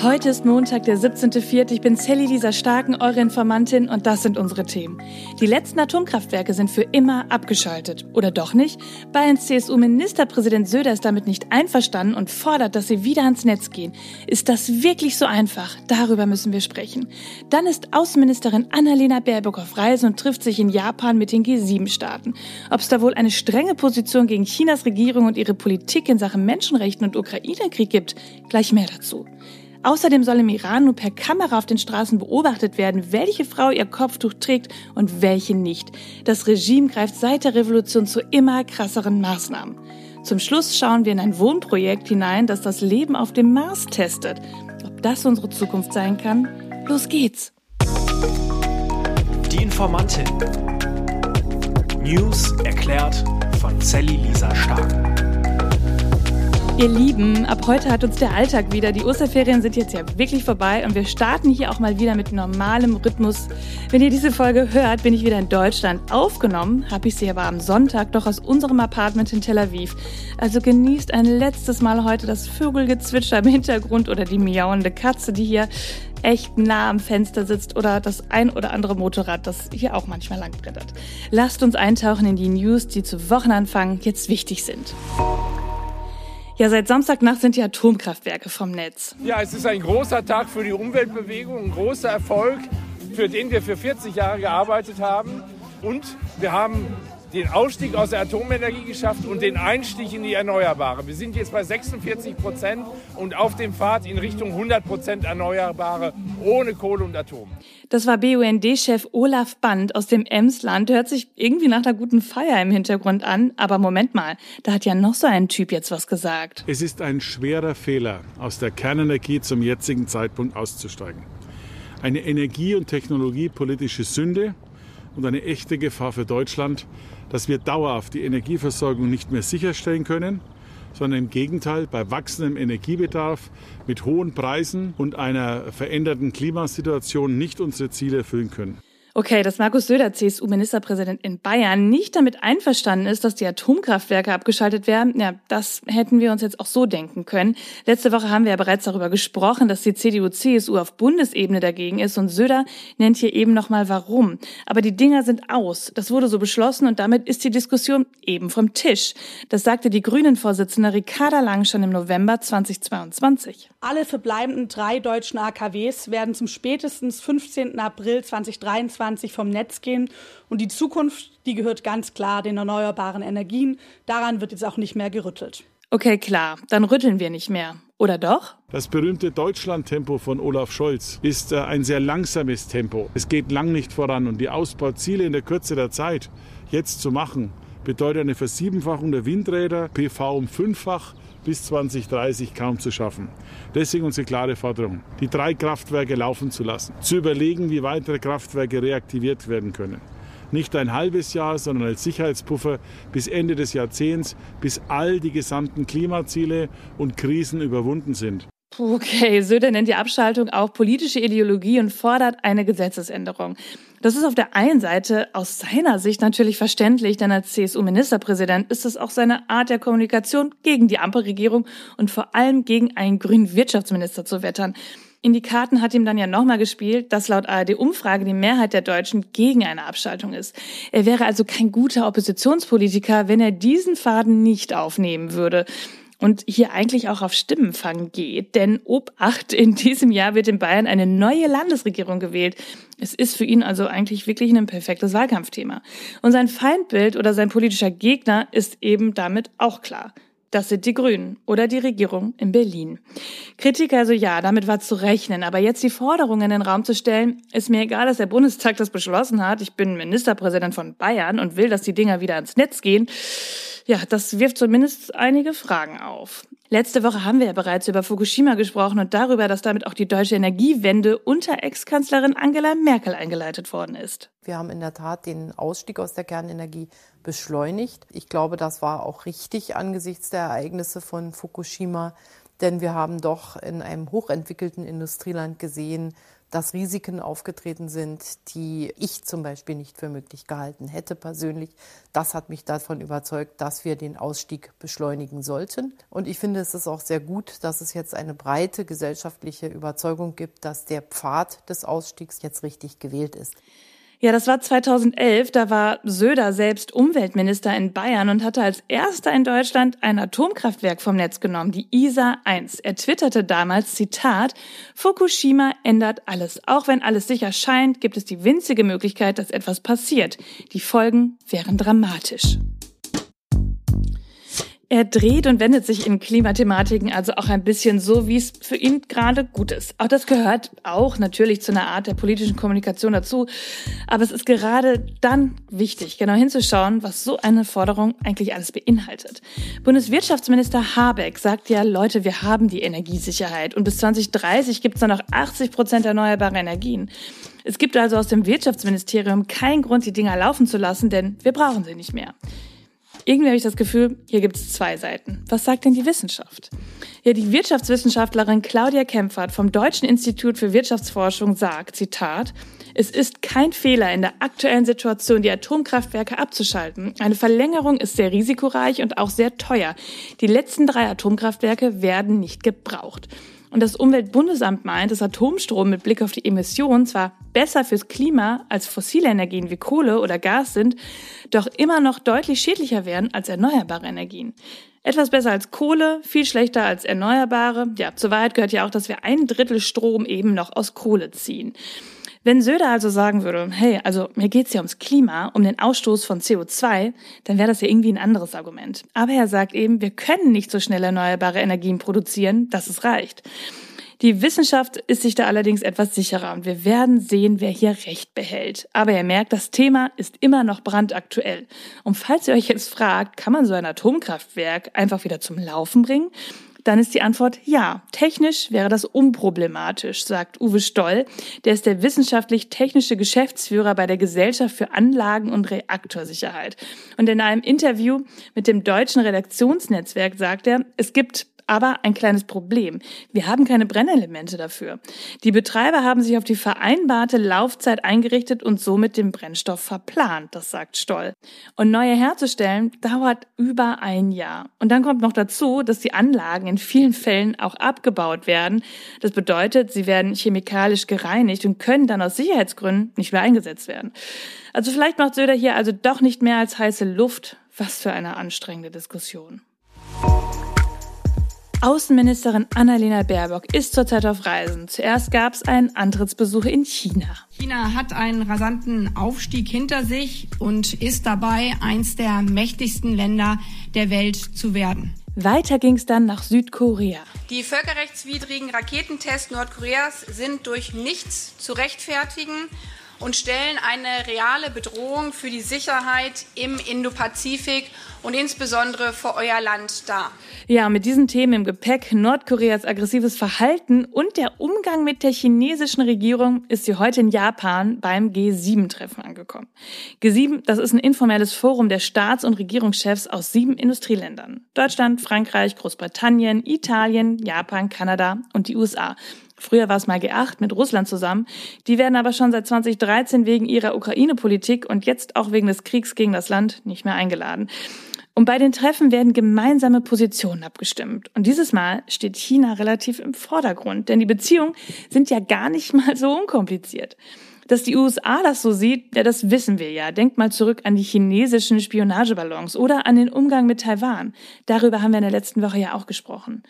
Heute ist Montag, der 17.04. Ich bin Sally Lisa Starken, eure Informantin und das sind unsere Themen. Die letzten Atomkraftwerke sind für immer abgeschaltet. Oder doch nicht? Bayerns CSU-Ministerpräsident Söder ist damit nicht einverstanden und fordert, dass sie wieder ans Netz gehen. Ist das wirklich so einfach? Darüber müssen wir sprechen. Dann ist Außenministerin Annalena Baerbock auf Reise und trifft sich in Japan mit den G7-Staaten. Ob es da wohl eine strenge Position gegen Chinas Regierung und ihre Politik in Sachen Menschenrechten und Ukraine-Krieg gibt, gleich mehr dazu. Außerdem soll im Iran nur per Kamera auf den Straßen beobachtet werden, welche Frau ihr Kopftuch trägt und welche nicht. Das Regime greift seit der Revolution zu immer krasseren Maßnahmen. Zum Schluss schauen wir in ein Wohnprojekt hinein, das das Leben auf dem Mars testet. Ob das unsere Zukunft sein kann? Los geht's! Die Informantin. News erklärt von Sally Stark. Ihr Lieben, ab heute hat uns der Alltag wieder. Die Osterferien sind jetzt ja wirklich vorbei und wir starten hier auch mal wieder mit normalem Rhythmus. Wenn ihr diese Folge hört, bin ich wieder in Deutschland. Aufgenommen habe ich sie aber am Sonntag doch aus unserem Apartment in Tel Aviv. Also genießt ein letztes Mal heute das Vögelgezwitscher im Hintergrund oder die miauende Katze, die hier echt nah am Fenster sitzt oder das ein oder andere Motorrad, das hier auch manchmal langbrettert. Lasst uns eintauchen in die News, die zu Wochenanfang jetzt wichtig sind. Ja, seit Samstagnacht sind die Atomkraftwerke vom Netz. Ja, es ist ein großer Tag für die Umweltbewegung, ein großer Erfolg, für den wir für 40 Jahre gearbeitet haben. Und wir haben den Ausstieg aus der Atomenergie geschafft und den Einstieg in die Erneuerbare. Wir sind jetzt bei 46 Prozent und auf dem Pfad in Richtung 100 Prozent Erneuerbare ohne Kohle und Atom. Das war BUND-Chef Olaf Band aus dem Emsland. Hört sich irgendwie nach einer guten Feier im Hintergrund an. Aber Moment mal, da hat ja noch so ein Typ jetzt was gesagt. Es ist ein schwerer Fehler, aus der Kernenergie zum jetzigen Zeitpunkt auszusteigen. Eine energie- und technologiepolitische Sünde und eine echte Gefahr für Deutschland, dass wir dauerhaft die Energieversorgung nicht mehr sicherstellen können, sondern im Gegenteil bei wachsendem Energiebedarf mit hohen Preisen und einer veränderten Klimasituation nicht unsere Ziele erfüllen können. Okay, dass Markus Söder, CSU-Ministerpräsident in Bayern, nicht damit einverstanden ist, dass die Atomkraftwerke abgeschaltet werden, ja, das hätten wir uns jetzt auch so denken können. Letzte Woche haben wir ja bereits darüber gesprochen, dass die CDU-CSU auf Bundesebene dagegen ist und Söder nennt hier eben nochmal warum. Aber die Dinger sind aus. Das wurde so beschlossen und damit ist die Diskussion eben vom Tisch. Das sagte die Grünen-Vorsitzende Ricarda Lang schon im November 2022. Alle verbleibenden drei deutschen AKWs werden zum spätestens 15. April 2023 2020 vom Netz gehen. Und die Zukunft, die gehört ganz klar den erneuerbaren Energien. Daran wird jetzt auch nicht mehr gerüttelt. Okay, klar, dann rütteln wir nicht mehr. Oder doch? Das berühmte Deutschland-Tempo von Olaf Scholz ist äh, ein sehr langsames Tempo. Es geht lang nicht voran und die Ausbauziele in der Kürze der Zeit jetzt zu machen, bedeutet eine Versiebenfachung der Windräder, PV um fünffach bis 2030 kaum zu schaffen. Deswegen unsere klare Forderung, die drei Kraftwerke laufen zu lassen, zu überlegen, wie weitere Kraftwerke reaktiviert werden können. Nicht ein halbes Jahr, sondern als Sicherheitspuffer bis Ende des Jahrzehnts, bis all die gesamten Klimaziele und Krisen überwunden sind. Okay, Söder nennt die Abschaltung auch politische Ideologie und fordert eine Gesetzesänderung. Das ist auf der einen Seite aus seiner Sicht natürlich verständlich, denn als CSU-Ministerpräsident ist es auch seine Art der Kommunikation gegen die Ampelregierung und vor allem gegen einen grünen Wirtschaftsminister zu wettern. In die Karten hat ihm dann ja nochmal gespielt, dass laut ARD-Umfrage die Mehrheit der Deutschen gegen eine Abschaltung ist. Er wäre also kein guter Oppositionspolitiker, wenn er diesen Faden nicht aufnehmen würde und hier eigentlich auch auf Stimmenfang geht. Denn Obacht, in diesem Jahr wird in Bayern eine neue Landesregierung gewählt. Es ist für ihn also eigentlich wirklich ein perfektes Wahlkampfthema. Und sein Feindbild oder sein politischer Gegner ist eben damit auch klar. Das sind die Grünen oder die Regierung in Berlin. Kritik also ja, damit war zu rechnen. Aber jetzt die Forderung in den Raum zu stellen, ist mir egal, dass der Bundestag das beschlossen hat. Ich bin Ministerpräsident von Bayern und will, dass die Dinger wieder ans Netz gehen. Ja, das wirft zumindest einige Fragen auf. Letzte Woche haben wir ja bereits über Fukushima gesprochen und darüber, dass damit auch die deutsche Energiewende unter Ex-Kanzlerin Angela Merkel eingeleitet worden ist. Wir haben in der Tat den Ausstieg aus der Kernenergie beschleunigt. Ich glaube, das war auch richtig angesichts der Ereignisse von Fukushima, denn wir haben doch in einem hochentwickelten Industrieland gesehen, dass Risiken aufgetreten sind, die ich zum Beispiel nicht für möglich gehalten hätte persönlich. Das hat mich davon überzeugt, dass wir den Ausstieg beschleunigen sollten. Und ich finde, es ist auch sehr gut, dass es jetzt eine breite gesellschaftliche Überzeugung gibt, dass der Pfad des Ausstiegs jetzt richtig gewählt ist. Ja, das war 2011. Da war Söder selbst Umweltminister in Bayern und hatte als erster in Deutschland ein Atomkraftwerk vom Netz genommen, die ISA 1. Er twitterte damals, Zitat, Fukushima ändert alles. Auch wenn alles sicher scheint, gibt es die winzige Möglichkeit, dass etwas passiert. Die Folgen wären dramatisch. Er dreht und wendet sich in Klimathematiken also auch ein bisschen so, wie es für ihn gerade gut ist. Auch das gehört auch natürlich zu einer Art der politischen Kommunikation dazu. Aber es ist gerade dann wichtig, genau hinzuschauen, was so eine Forderung eigentlich alles beinhaltet. Bundeswirtschaftsminister Habeck sagt ja, Leute, wir haben die Energiesicherheit und bis 2030 gibt es dann noch 80 Prozent erneuerbare Energien. Es gibt also aus dem Wirtschaftsministerium keinen Grund, die Dinger laufen zu lassen, denn wir brauchen sie nicht mehr. Irgendwie habe ich das Gefühl, hier gibt es zwei Seiten. Was sagt denn die Wissenschaft? Ja, die Wirtschaftswissenschaftlerin Claudia Kempfert vom Deutschen Institut für Wirtschaftsforschung sagt, Zitat, es ist kein Fehler in der aktuellen Situation, die Atomkraftwerke abzuschalten. Eine Verlängerung ist sehr risikoreich und auch sehr teuer. Die letzten drei Atomkraftwerke werden nicht gebraucht. Und das Umweltbundesamt meint, dass Atomstrom mit Blick auf die Emissionen zwar besser fürs Klima als fossile Energien wie Kohle oder Gas sind, doch immer noch deutlich schädlicher werden als erneuerbare Energien. Etwas besser als Kohle, viel schlechter als Erneuerbare. Ja, zur Wahrheit gehört ja auch, dass wir ein Drittel Strom eben noch aus Kohle ziehen. Wenn Söder also sagen würde, hey, also mir geht's ja ums Klima, um den Ausstoß von CO2, dann wäre das ja irgendwie ein anderes Argument. Aber er sagt eben, wir können nicht so schnell erneuerbare Energien produzieren, dass es reicht. Die Wissenschaft ist sich da allerdings etwas sicherer und wir werden sehen, wer hier Recht behält. Aber ihr merkt, das Thema ist immer noch brandaktuell. Und falls ihr euch jetzt fragt, kann man so ein Atomkraftwerk einfach wieder zum Laufen bringen? Dann ist die Antwort ja. Technisch wäre das unproblematisch, sagt Uwe Stoll. Der ist der wissenschaftlich-technische Geschäftsführer bei der Gesellschaft für Anlagen- und Reaktorsicherheit. Und in einem Interview mit dem deutschen Redaktionsnetzwerk sagt er, es gibt aber ein kleines Problem. Wir haben keine Brennelemente dafür. Die Betreiber haben sich auf die vereinbarte Laufzeit eingerichtet und somit den Brennstoff verplant, das sagt Stoll. Und neue herzustellen dauert über ein Jahr. Und dann kommt noch dazu, dass die Anlagen in vielen Fällen auch abgebaut werden. Das bedeutet, sie werden chemikalisch gereinigt und können dann aus Sicherheitsgründen nicht mehr eingesetzt werden. Also vielleicht macht Söder hier also doch nicht mehr als heiße Luft. Was für eine anstrengende Diskussion. Außenministerin Annalena Baerbock ist zurzeit auf Reisen. Zuerst gab es einen Antrittsbesuch in China. China hat einen rasanten Aufstieg hinter sich und ist dabei, eins der mächtigsten Länder der Welt zu werden. Weiter ging es dann nach Südkorea. Die völkerrechtswidrigen Raketentests Nordkoreas sind durch nichts zu rechtfertigen und stellen eine reale Bedrohung für die Sicherheit im Indopazifik und insbesondere für euer Land dar. Ja, mit diesen Themen im Gepäck, Nordkoreas aggressives Verhalten und der Umgang mit der chinesischen Regierung ist sie heute in Japan beim G7-Treffen angekommen. G7, das ist ein informelles Forum der Staats- und Regierungschefs aus sieben Industrieländern. Deutschland, Frankreich, Großbritannien, Italien, Japan, Kanada und die USA. Früher war es mal G8 mit Russland zusammen. Die werden aber schon seit 2013 wegen ihrer Ukraine-Politik und jetzt auch wegen des Kriegs gegen das Land nicht mehr eingeladen. Und bei den Treffen werden gemeinsame Positionen abgestimmt. Und dieses Mal steht China relativ im Vordergrund, denn die Beziehungen sind ja gar nicht mal so unkompliziert. Dass die USA das so sieht, ja, das wissen wir ja. Denkt mal zurück an die chinesischen Spionageballons oder an den Umgang mit Taiwan. Darüber haben wir in der letzten Woche ja auch gesprochen.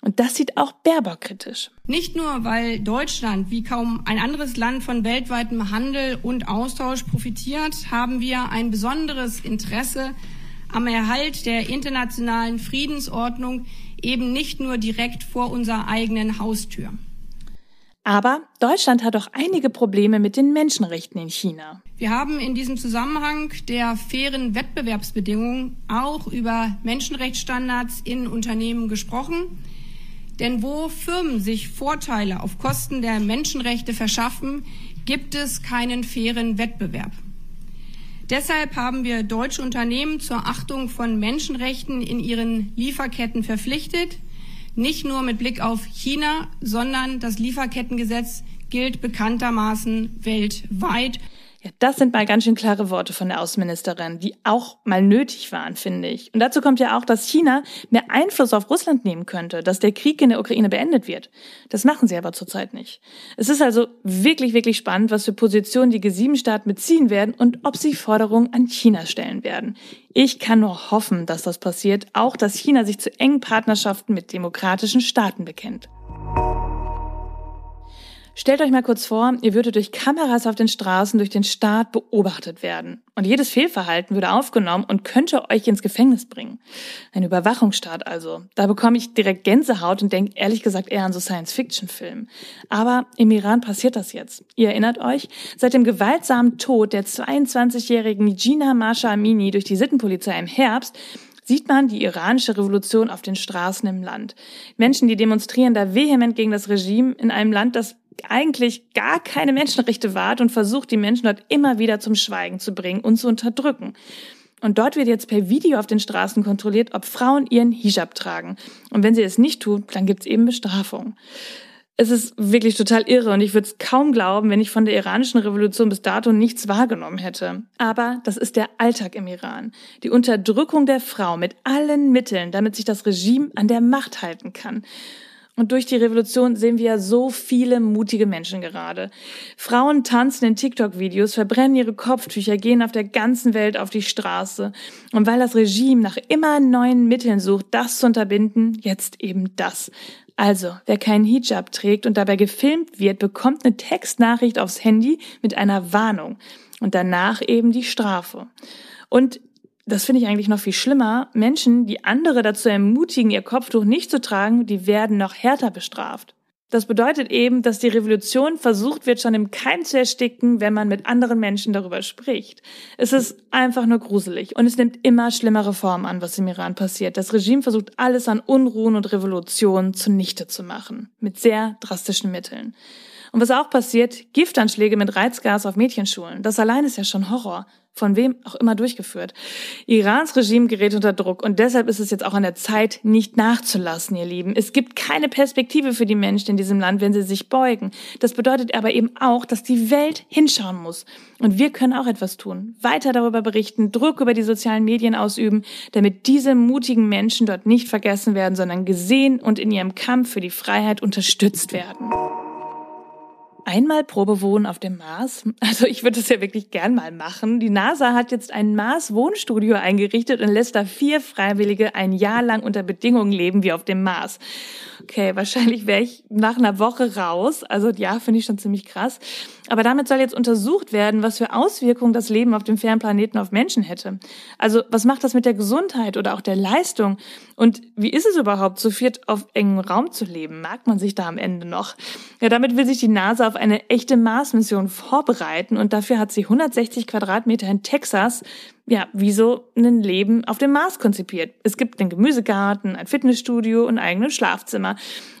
Und das sieht auch Baerbock kritisch. Nicht nur, weil Deutschland wie kaum ein anderes Land von weltweitem Handel und Austausch profitiert, haben wir ein besonderes Interesse am Erhalt der internationalen Friedensordnung eben nicht nur direkt vor unserer eigenen Haustür. Aber Deutschland hat auch einige Probleme mit den Menschenrechten in China. Wir haben in diesem Zusammenhang der fairen Wettbewerbsbedingungen auch über Menschenrechtsstandards in Unternehmen gesprochen. Denn wo Firmen sich Vorteile auf Kosten der Menschenrechte verschaffen, gibt es keinen fairen Wettbewerb. Deshalb haben wir deutsche Unternehmen zur Achtung von Menschenrechten in ihren Lieferketten verpflichtet. nicht nur mit Blick auf China, sondern das Lieferkettengesetz gilt bekanntermaßen weltweit. Das sind mal ganz schön klare Worte von der Außenministerin, die auch mal nötig waren, finde ich. Und dazu kommt ja auch, dass China mehr Einfluss auf Russland nehmen könnte, dass der Krieg in der Ukraine beendet wird. Das machen sie aber zurzeit nicht. Es ist also wirklich, wirklich spannend, was für Positionen die G7-Staaten beziehen werden und ob sie Forderungen an China stellen werden. Ich kann nur hoffen, dass das passiert, auch dass China sich zu engen Partnerschaften mit demokratischen Staaten bekennt. Stellt euch mal kurz vor, ihr würdet durch Kameras auf den Straßen durch den Staat beobachtet werden. Und jedes Fehlverhalten würde aufgenommen und könnte euch ins Gefängnis bringen. Ein Überwachungsstaat also. Da bekomme ich direkt Gänsehaut und denke ehrlich gesagt eher an so Science-Fiction-Filme. Aber im Iran passiert das jetzt. Ihr erinnert euch? Seit dem gewaltsamen Tod der 22-jährigen Gina Masha Amini durch die Sittenpolizei im Herbst sieht man die iranische Revolution auf den Straßen im Land. Menschen, die demonstrieren da vehement gegen das Regime in einem Land, das eigentlich gar keine Menschenrechte wahrt und versucht, die Menschen dort immer wieder zum Schweigen zu bringen und zu unterdrücken. Und dort wird jetzt per Video auf den Straßen kontrolliert, ob Frauen ihren Hijab tragen. Und wenn sie es nicht tun, dann gibt es eben Bestrafung. Es ist wirklich total irre und ich würde es kaum glauben, wenn ich von der iranischen Revolution bis dato nichts wahrgenommen hätte. Aber das ist der Alltag im Iran. Die Unterdrückung der Frau mit allen Mitteln, damit sich das Regime an der Macht halten kann. Und durch die Revolution sehen wir ja so viele mutige Menschen gerade. Frauen tanzen in TikTok-Videos, verbrennen ihre Kopftücher, gehen auf der ganzen Welt auf die Straße. Und weil das Regime nach immer neuen Mitteln sucht, das zu unterbinden, jetzt eben das. Also, wer keinen Hijab trägt und dabei gefilmt wird, bekommt eine Textnachricht aufs Handy mit einer Warnung. Und danach eben die Strafe. Und das finde ich eigentlich noch viel schlimmer, Menschen, die andere dazu ermutigen, ihr Kopftuch nicht zu tragen, die werden noch härter bestraft. Das bedeutet eben, dass die Revolution versucht wird, schon im Keim zu ersticken, wenn man mit anderen Menschen darüber spricht. Es ist einfach nur gruselig und es nimmt immer schlimmere Formen an, was im Iran passiert. Das Regime versucht alles an Unruhen und Revolutionen zunichte zu machen. Mit sehr drastischen Mitteln. Und was auch passiert, Giftanschläge mit Reizgas auf Mädchenschulen. Das allein ist ja schon Horror von wem auch immer durchgeführt. Irans Regime gerät unter Druck und deshalb ist es jetzt auch an der Zeit, nicht nachzulassen, ihr Lieben. Es gibt keine Perspektive für die Menschen in diesem Land, wenn sie sich beugen. Das bedeutet aber eben auch, dass die Welt hinschauen muss. Und wir können auch etwas tun. Weiter darüber berichten, Druck über die sozialen Medien ausüben, damit diese mutigen Menschen dort nicht vergessen werden, sondern gesehen und in ihrem Kampf für die Freiheit unterstützt werden einmal Probewohnen auf dem Mars. Also ich würde es ja wirklich gern mal machen. Die NASA hat jetzt ein Mars-Wohnstudio eingerichtet und lässt da vier Freiwillige ein Jahr lang unter Bedingungen leben wie auf dem Mars. Okay, wahrscheinlich wäre ich nach einer Woche raus. Also ja, finde ich schon ziemlich krass. Aber damit soll jetzt untersucht werden, was für Auswirkungen das Leben auf dem fernen Planeten auf Menschen hätte. Also was macht das mit der Gesundheit oder auch der Leistung? Und wie ist es überhaupt, zu viert auf engem Raum zu leben? Mag man sich da am Ende noch? Ja, damit will sich die NASA auf eine echte Mars-Mission vorbereiten und dafür hat sie 160 Quadratmeter in Texas ja, wie so ein Leben auf dem Mars konzipiert. Es gibt einen Gemüsegarten, ein Fitnessstudio und ein eigenes Schlafzimmer.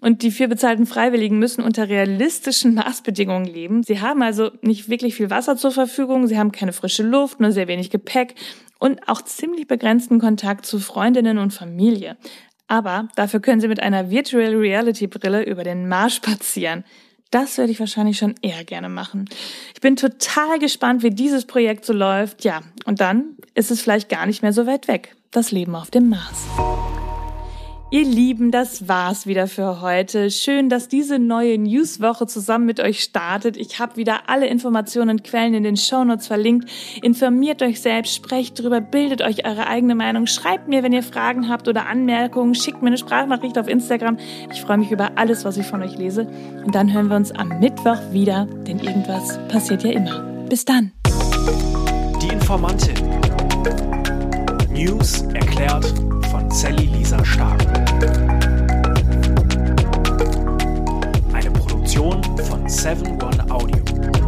Und die vier bezahlten Freiwilligen müssen unter realistischen Maßbedingungen leben. Sie haben also nicht wirklich viel Wasser zur Verfügung, sie haben keine frische Luft, nur sehr wenig Gepäck und auch ziemlich begrenzten Kontakt zu Freundinnen und Familie. Aber dafür können sie mit einer Virtual Reality Brille über den Mars spazieren. Das würde ich wahrscheinlich schon eher gerne machen. Ich bin total gespannt, wie dieses Projekt so läuft. Ja, und dann ist es vielleicht gar nicht mehr so weit weg. Das Leben auf dem Mars. Ihr Lieben, das war's wieder für heute. Schön, dass diese neue Newswoche zusammen mit euch startet. Ich habe wieder alle Informationen und Quellen in den Shownotes verlinkt. Informiert euch selbst, sprecht drüber, bildet euch eure eigene Meinung. Schreibt mir, wenn ihr Fragen habt oder Anmerkungen. Schickt mir eine Sprachnachricht auf Instagram. Ich freue mich über alles, was ich von euch lese. Und dann hören wir uns am Mittwoch wieder, denn irgendwas passiert ja immer. Bis dann. Die Informantin. News erklärt von Sally Lisa Stark. Seven One Audio.